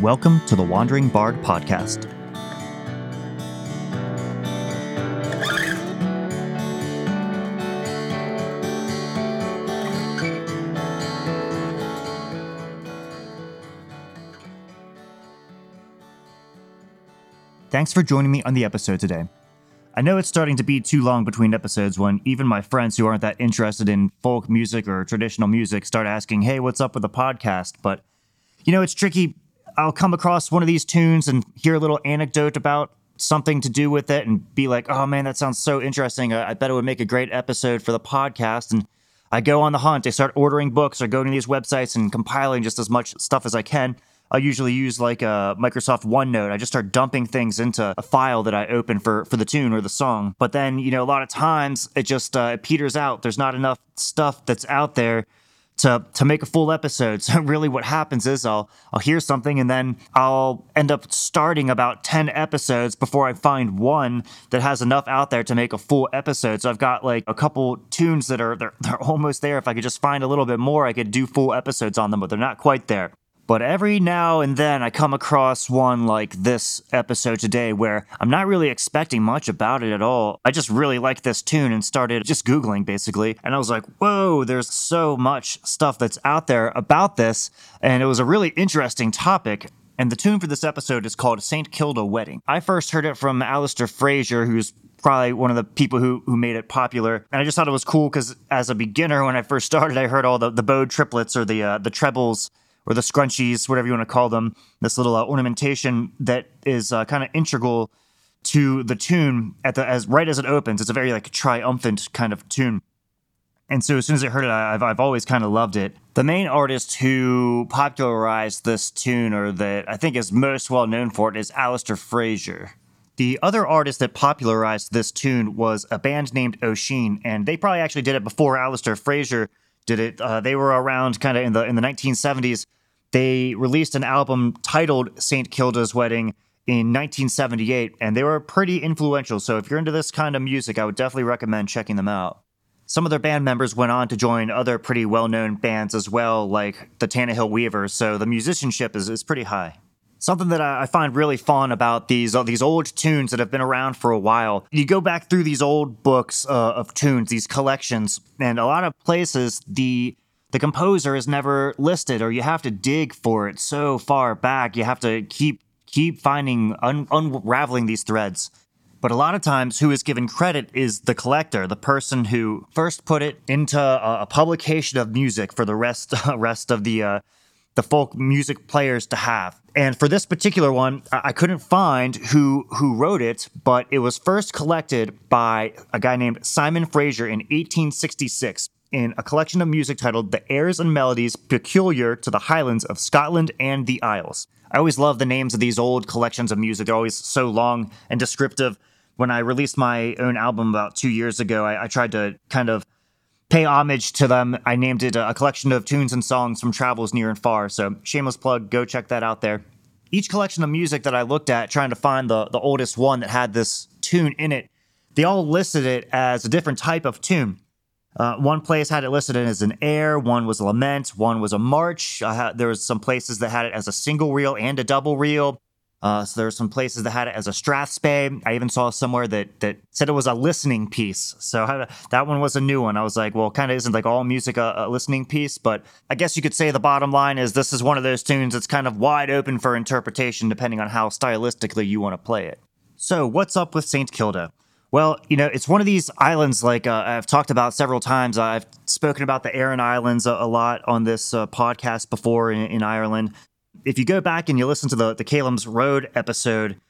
Welcome to the Wandering Bard Podcast. Thanks for joining me on the episode today. I know it's starting to be too long between episodes when even my friends who aren't that interested in folk music or traditional music start asking, hey, what's up with the podcast? But, you know, it's tricky. I'll come across one of these tunes and hear a little anecdote about something to do with it and be like, oh man, that sounds so interesting. I, bet it would make a great episode for the podcast. And I go on the hunt. I start ordering books or going to these websites and compiling just as much stuff as I can. I usually use like a Microsoft OneNote. I just start dumping things into a file that I open for for the tune or the song. But then you know a lot of times it just uh, it peters out. There's not enough stuff that's out there to to make a full episode. So really what happens is I'll I'll hear something and then I'll end up starting about 10 episodes before I find one that has enough out there to make a full episode. So I've got like a couple tunes that are they're, they're almost there. If I could just find a little bit more, I could do full episodes on them, but they're not quite there. But every now and then I come across one like this episode today where I'm not really expecting much about it at all. I just really liked this tune and started just Googling basically. And I was like, whoa, there's so much stuff that's out there about this. And it was a really interesting topic. And the tune for this episode is called St. Kilda Wedding. I first heard it from Alasdair Fraser, who's probably one of the people who who made it popular. And I just thought it was cool because as a beginner, when I first started, I heard all the, the bowed triplets or the uh, the trebles or the scrunchies, whatever you want to call them, this little uh, ornamentation that is uh, kind of integral to the tune at the as right as it opens. It's a very like triumphant kind of tune. And so as soon as I heard it, I've, I've always kind of loved it. The main artist who popularized this tune, or that I think is most well known for it, is Alasdair Fraser. The other artist that popularized this tune was a band named Ossian, and they probably actually did it before Alasdair Fraser did it. Uh, they were around kind of in the in the 1970s. They released an album titled St. Kilda's Wedding in 1978, and they were pretty influential. So if you're into this kind of music, I would definitely recommend checking them out. Some of their band members went on to join other pretty well known bands as well, like the Tannahill Weavers, so the musicianship is, is pretty high. Something that I find really fun about these uh, these old tunes that have been around for a while. You go back through these old books uh, of tunes, these collections, and a lot of places the the composer is never listed, or you have to dig for it so far back. You have to keep keep finding un- unraveling these threads. But a lot of times, who is given credit is the collector, the person who first put it into a, a publication of music for the rest rest of the uh, the folk music players to have. And for this particular one, I couldn't find who who wrote it, but it was first collected by a guy named Simon Fraser in 1866 in a collection of music titled The Airs and Melodies Peculiar to the Highlands of Scotland and the Isles. I always love the names of these old collections of music. They're always so long and descriptive. When I released my own album about two years ago, I, I tried to kind of pay homage to them. I named it a collection of tunes and songs from travels near and far. So, shameless plug, go check that out there. Each collection of music that I looked at, trying to find the, the oldest one that had this tune in it, they all listed it as a different type of tune. Uh, one place had it listed as an air, one was a lament, one was a march. Had, there was some places that had it as a single reel and a double reel. Uh, so there were some places that had it as a strathspey. I even saw somewhere that that said it was a listening piece. So that one was a new one. I was like, well, kind of isn't like all music a, a, listening piece, but I guess you could say the bottom line is this is one of those tunes that's kind of wide open for interpretation depending on how stylistically you want to play it. So what's up with St. Kilda? Well, you know, it's one of these islands like uh, I've talked about several times. I've spoken about the Aran Islands a, a lot on this uh, podcast before in, in Ireland if you go back and you listen to the the Calum's Road episode,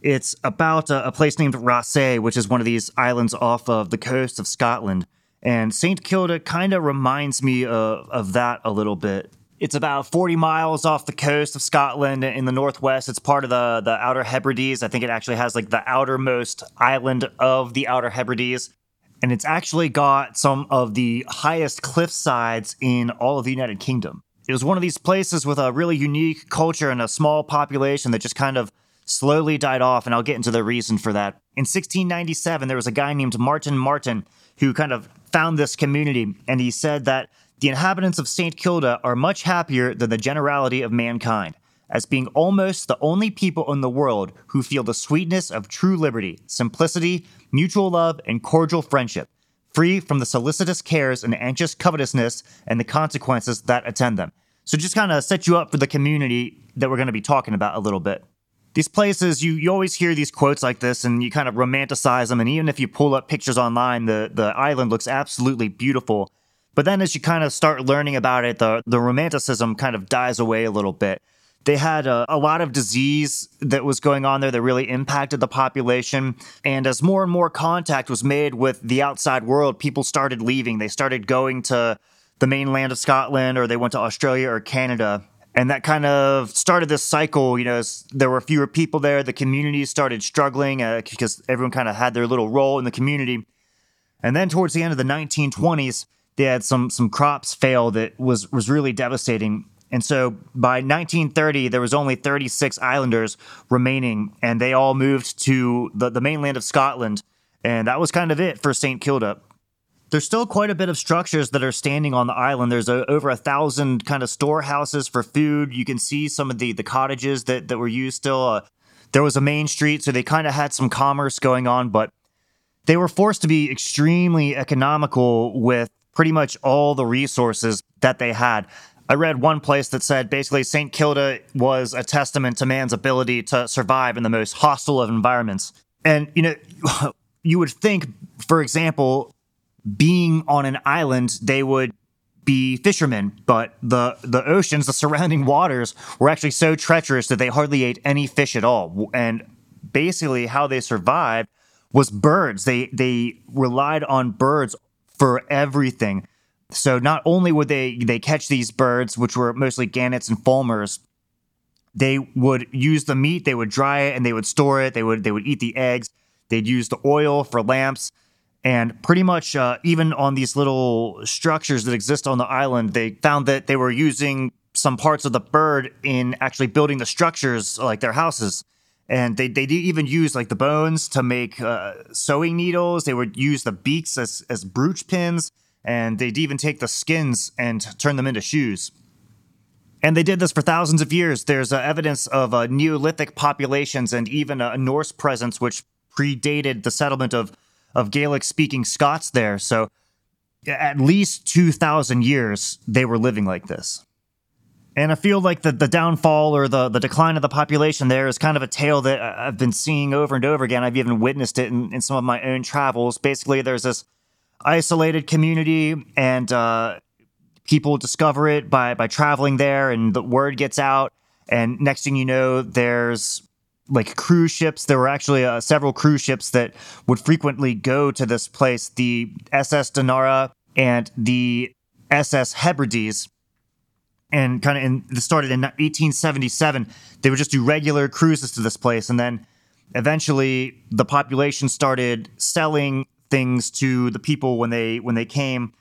it's about a, a place named Raasay, which is one of these islands off of the coast of Scotland. And St. Kilda kind of reminds me of, of that a little bit. It's about 40 miles off the coast of Scotland in the northwest. It's part of the, the Outer Hebrides. I think it actually has like the outermost island of the Outer Hebrides. And it's actually got some of the highest cliff sides in all of the United Kingdom it was one of these places with a really unique culture and a small population that just kind of slowly died off, and I'll get into the reason for that. In 1697, there was a guy named Martin Martin who kind of found this community, and he said that the inhabitants of St. Kilda are much happier than the generality of mankind, as being almost the only people in the world who feel the sweetness of true liberty, simplicity, mutual love, and cordial friendship, free from the solicitous cares and anxious covetousness and the consequences that attend them. So, just kind of set you up for the community that we're going to be talking about a little bit these places you, you always hear these quotes like this and you kind of romanticize them and even if you pull up pictures online the, the island looks absolutely beautiful but then as you kind of start learning about it the, the romanticism kind of dies away a little bit they had a, a, lot of disease that was going on there that really impacted the population and as more and more contact was made with the outside world people started leaving they started going to the mainland of scotland or they went to australia or canada and that kind of started this cycle. You know, there were fewer people there. The community started struggling uh, because everyone kind of had their little role in the community. And then towards the end of the 1920s, they had some some crops fail that was was really devastating. And so by 1930, there was only 36 islanders remaining, and they all moved to the, the mainland of Scotland. And that was kind of it for St. Kilda there's still quite a bit of structures that are standing on the island. There's a, over a thousand kind of storehouses for food. You can see some of the the cottages that that were used still. Uh, there was a main street, so they kind of had some commerce going on, but they were forced to be extremely economical with pretty much all the resources that they had. I read one place that said basically St. Kilda was a testament to man's ability to survive in the most hostile of environments. And, you know, you would think, for example, being on an island, they would be fishermen, but the the oceans, the surrounding waters, were actually so treacherous that they hardly ate any fish at all. And basically, how they survived was birds. They they relied on birds for everything. So not only would they they catch these birds, which were mostly gannets and fulmars, they would use the meat, they would dry it, and they would store it. They would they would eat the eggs. They'd use the oil for lamps. And pretty much, uh, even on these little structures that exist on the island, they found that they were using some parts of the bird in actually building the structures, like their houses. And they, they even use like the bones to make uh, sewing needles. They would use the beaks as, as brooch pins. And they'd even take the skins and turn them into shoes. And they did this for thousands of years. There's uh, evidence of uh, Neolithic populations and even a Norse presence, which predated the settlement of of Gaelic speaking Scots there. So at least 2,000 years they were living like this. And I feel like the, the downfall or the, the decline of the population there is kind of a tale that I've been seeing over and over again. I've even witnessed it in, in some of my own travels. Basically, there's this isolated community, and uh, people discover it by, by traveling there, and the word gets out. And next thing you know, there's like cruise ships. There were actually uh, several cruise ships that would frequently go to this place. The SS Dunara and the SS Hebrides. And kind of in this started in 1877. They would just do regular cruises to this place, and then eventually the population started selling things to the people when they when they came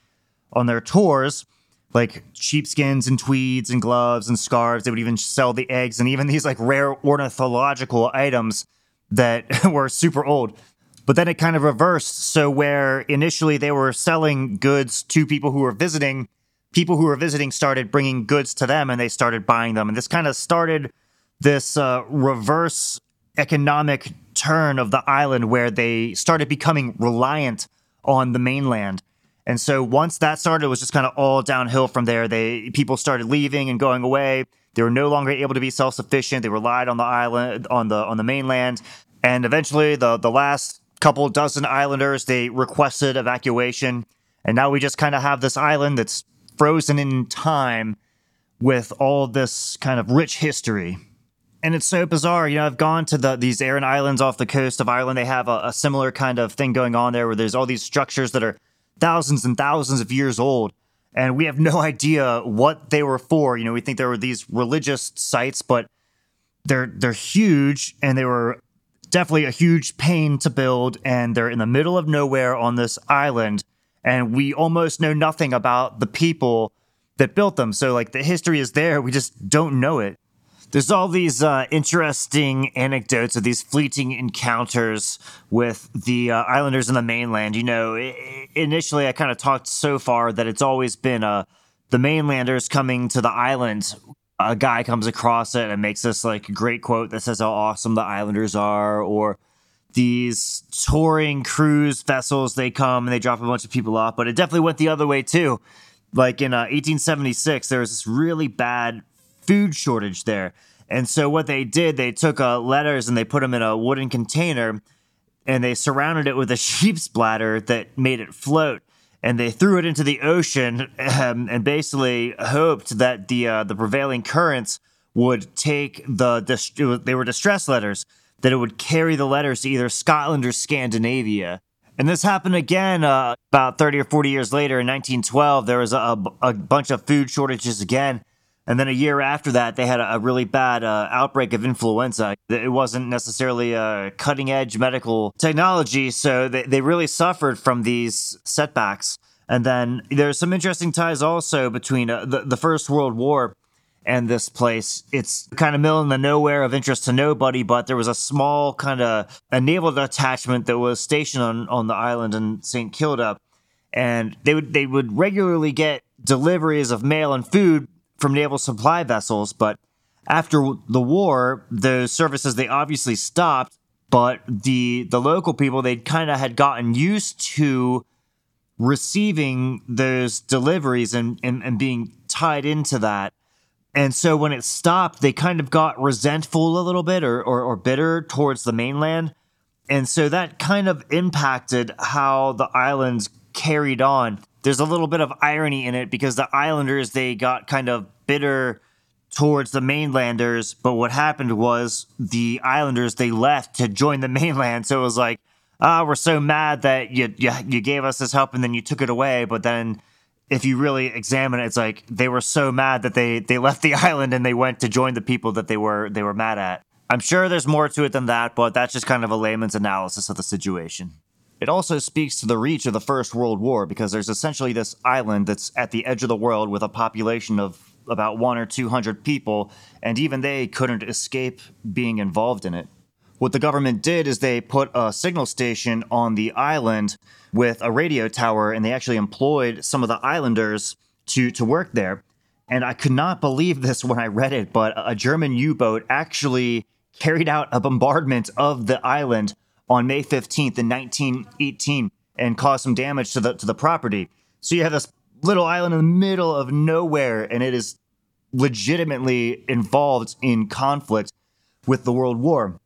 on their tours like sheepskins and tweeds and gloves and scarves. They would even sell the eggs and even these like rare ornithological items that were super old. But then it kind of reversed. So, where initially they were selling goods to people who were visiting, people who were visiting started bringing goods to them and they started buying them. And this kind of started this uh, reverse economic turn of the island where they started becoming reliant on the mainland. And so once that started, it was just kind of all downhill from there. They people started leaving and going away. They were no longer able to be self sufficient. They relied on the island on the on the mainland, and eventually the the last couple dozen islanders they requested evacuation, and now we just kind of have this island that's frozen in time with all this kind of rich history. And it's so bizarre, you know. I've gone to the these Aran Islands off the coast of Ireland. They have a, a similar kind of thing going on there, where there's all these structures that are thousands and thousands of years old and we have no idea what they were for. You know, we think there were these religious sites, but they're they're huge and they were definitely a huge pain to build and they're in the middle of nowhere on this island and we almost know nothing about the people that built them. So like the history is there, we just don't know it there's all these uh, interesting anecdotes of these fleeting encounters with the uh, islanders in the mainland. You know, initially I kind of talked so far that it's always been a the mainlanders coming to the island, a guy comes across it and makes this like great quote that says how awesome the islanders are, or these touring cruise vessels they come and they drop a bunch of people off. But it definitely went the other way too. Like in uh, 1876, there was this really bad food shortage there. And so what they did, they took uh, letters and they put them in a wooden container and they surrounded it with a sheep's bladder that made it float and they threw it into the ocean um, and basically hoped that the uh, the prevailing currents would take the dist- they were distress letters that it would carry the letters to either Scotland or Scandinavia. And this happened again uh, about 30 or 40 years later in 1912. There was a, a, bunch of food shortages again. And then a year after that, they had a, really bad uh, outbreak of influenza. It wasn't necessarily a cutting edge medical technology, so they, they really suffered from these setbacks. And then there's some interesting ties also between uh, the, the First World War and this place. It's kind of middle in the nowhere of interest to nobody, but there was a small kind of a naval detachment that was stationed on, on the island in St. Kilda. And they would they would regularly get deliveries of mail and food from naval supply vessels, but after the war, those services they obviously stopped. But the the local people they kind of had gotten used to receiving those deliveries and, and, and being tied into that. And so when it stopped, they kind of got resentful a little bit or, or, or bitter towards the mainland. And so that kind of impacted how the islands carried on there's a little bit of irony in it because the Islanders they got kind of bitter towards the mainlanders, but what happened was the Islanders they left to join the mainland. So it was like, ah, oh, we're so mad that you, you you gave us this help and then you took it away. But then if you really examine it, it's like they were so mad that they they left the island and they went to join the people that they were they were mad at. I'm sure there's more to it than that, but that's just kind of a layman's analysis of the situation. It also speaks to the reach of the First World War because there's essentially this island that's at the edge of the world with a population of about one or two hundred people, and even they couldn't escape being involved in it. What the government did is they put a signal station on the island with a radio tower, and they actually employed some of the islanders to, to work there. And I could not believe this when I read it, but a German U boat actually carried out a bombardment of the island on May 15th in 1918 and caused some damage to the to the property. So you have this little island in the middle of nowhere and it is legitimately involved in conflict with the World War.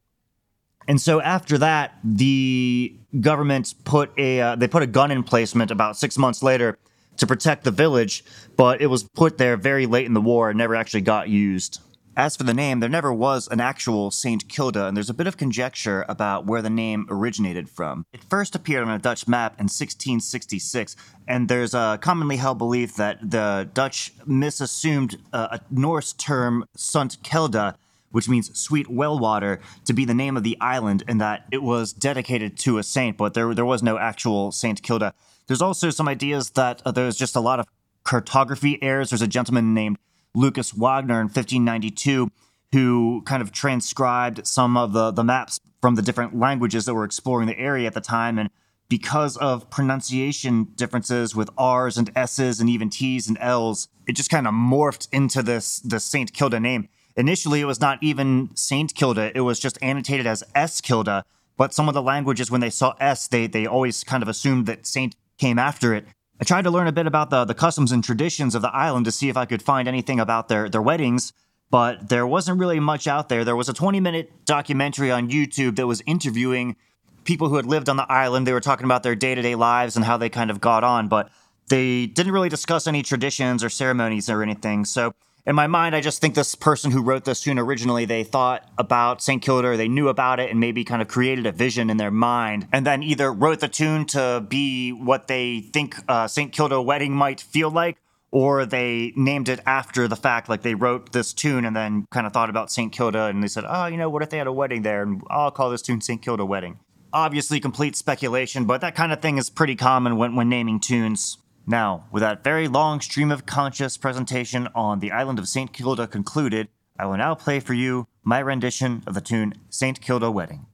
And so after that, the government put a uh, they put a gun emplacement about 6 months later to protect the village, but it was put there very late in the war and never actually got used. As for the name, there never was an actual St. Kilda, and there's a bit of conjecture about where the name originated from. It first appeared on a Dutch map in 1666, and there's a commonly held belief that the Dutch misassumed a Norse term Sunt Kelda, which means sweet well water, to be the name of the island, and that it was dedicated to a saint, but there, there was no actual St. Kilda. There's also some ideas that uh, there's just a lot of cartography errors. There's a gentleman named Lucas Wagner in 1592, who kind of transcribed some of the, the maps from the different languages that were exploring the area at the time. And because of pronunciation differences with R's and S's and even T's and L's, it just kind of morphed into this, the St. Kilda name. Initially, it was not even St. Kilda, it was just annotated as S. Kilda. But some of the languages, when they saw S, they, they always kind of assumed that Saint came after it. I tried to learn a bit about the, the customs and traditions of the island to see if I could find anything about their, their weddings, but there wasn't really much out there. There was a 20 minute documentary on YouTube that was interviewing people who had lived on the island. They were talking about their day to day lives and how they kind of got on, but they didn't really discuss any traditions or ceremonies or anything. So in my mind, I just think this person who wrote this tune originally, they thought about St. Kilda, they knew about it, and maybe kind of created a vision in their mind, and then either wrote the tune to be what they think uh, St. Kilda wedding might feel like, or they named it after the fact, like they wrote this tune and then kind of thought about St. Kilda, and they said, oh, you know, what if they had a wedding there, and I'll call this tune St. Kilda Wedding. Obviously, complete speculation, but that kind of thing is pretty common when, when naming tunes. Now, with that very long stream of conscious presentation on the island of St. Kilda concluded, I will now play for you my rendition of the tune St. Kilda Wedding.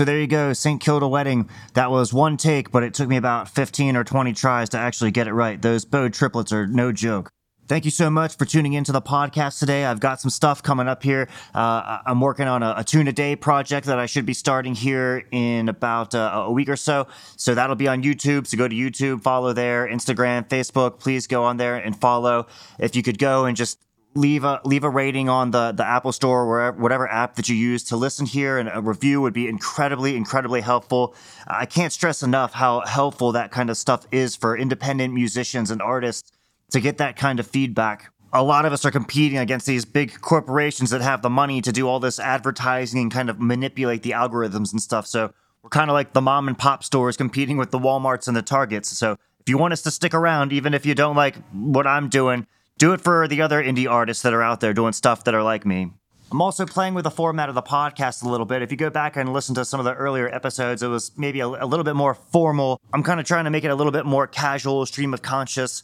So there you go. St. Kilda Wedding. That was one take, but it took me about 15 or 20 tries to actually get it right. Those bowed triplets are no joke. Thank you so much for tuning into the podcast today. I've got some stuff coming up here. Uh, I'm working on a, a, tune a day project that I should be starting here in about uh, a week or so. So that'll be on YouTube. So go to YouTube, follow there, Instagram, Facebook. Please go on there and follow. If you could go and just leave a leave a rating on the the Apple Store or whatever app that you use to listen here, and a review would be incredibly incredibly helpful. I can't stress enough how helpful that kind of stuff is for independent musicians and artists to get that kind of feedback. A lot of us are competing against these big corporations that have the money to do all this advertising and kind of manipulate the algorithms and stuff. So we're kind of like the mom and pop stores competing with the Walmarts and the Targets. So if you want us to stick around, even if you don't like what I'm doing, do it for the other indie artists that are out there doing stuff that are like me. I'm also playing with the format of the podcast a little bit. If you go back and listen to some of the earlier episodes, it was maybe a, a little bit more formal. I'm kind of trying to make it a little bit more casual, stream of conscious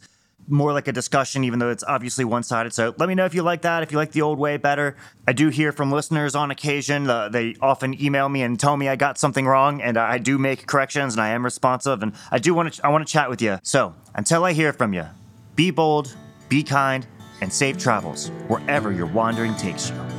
more like a discussion, even though it's obviously one sided. So let me know if you like that, if you like the old way better. I do hear from listeners on occasion. Uh, they often email me and tell me I got something wrong, and I do make corrections and I am responsive, and I do want to I want to chat with you. So until I hear from you, be bold, be kind, and safe travels wherever your wandering takes you.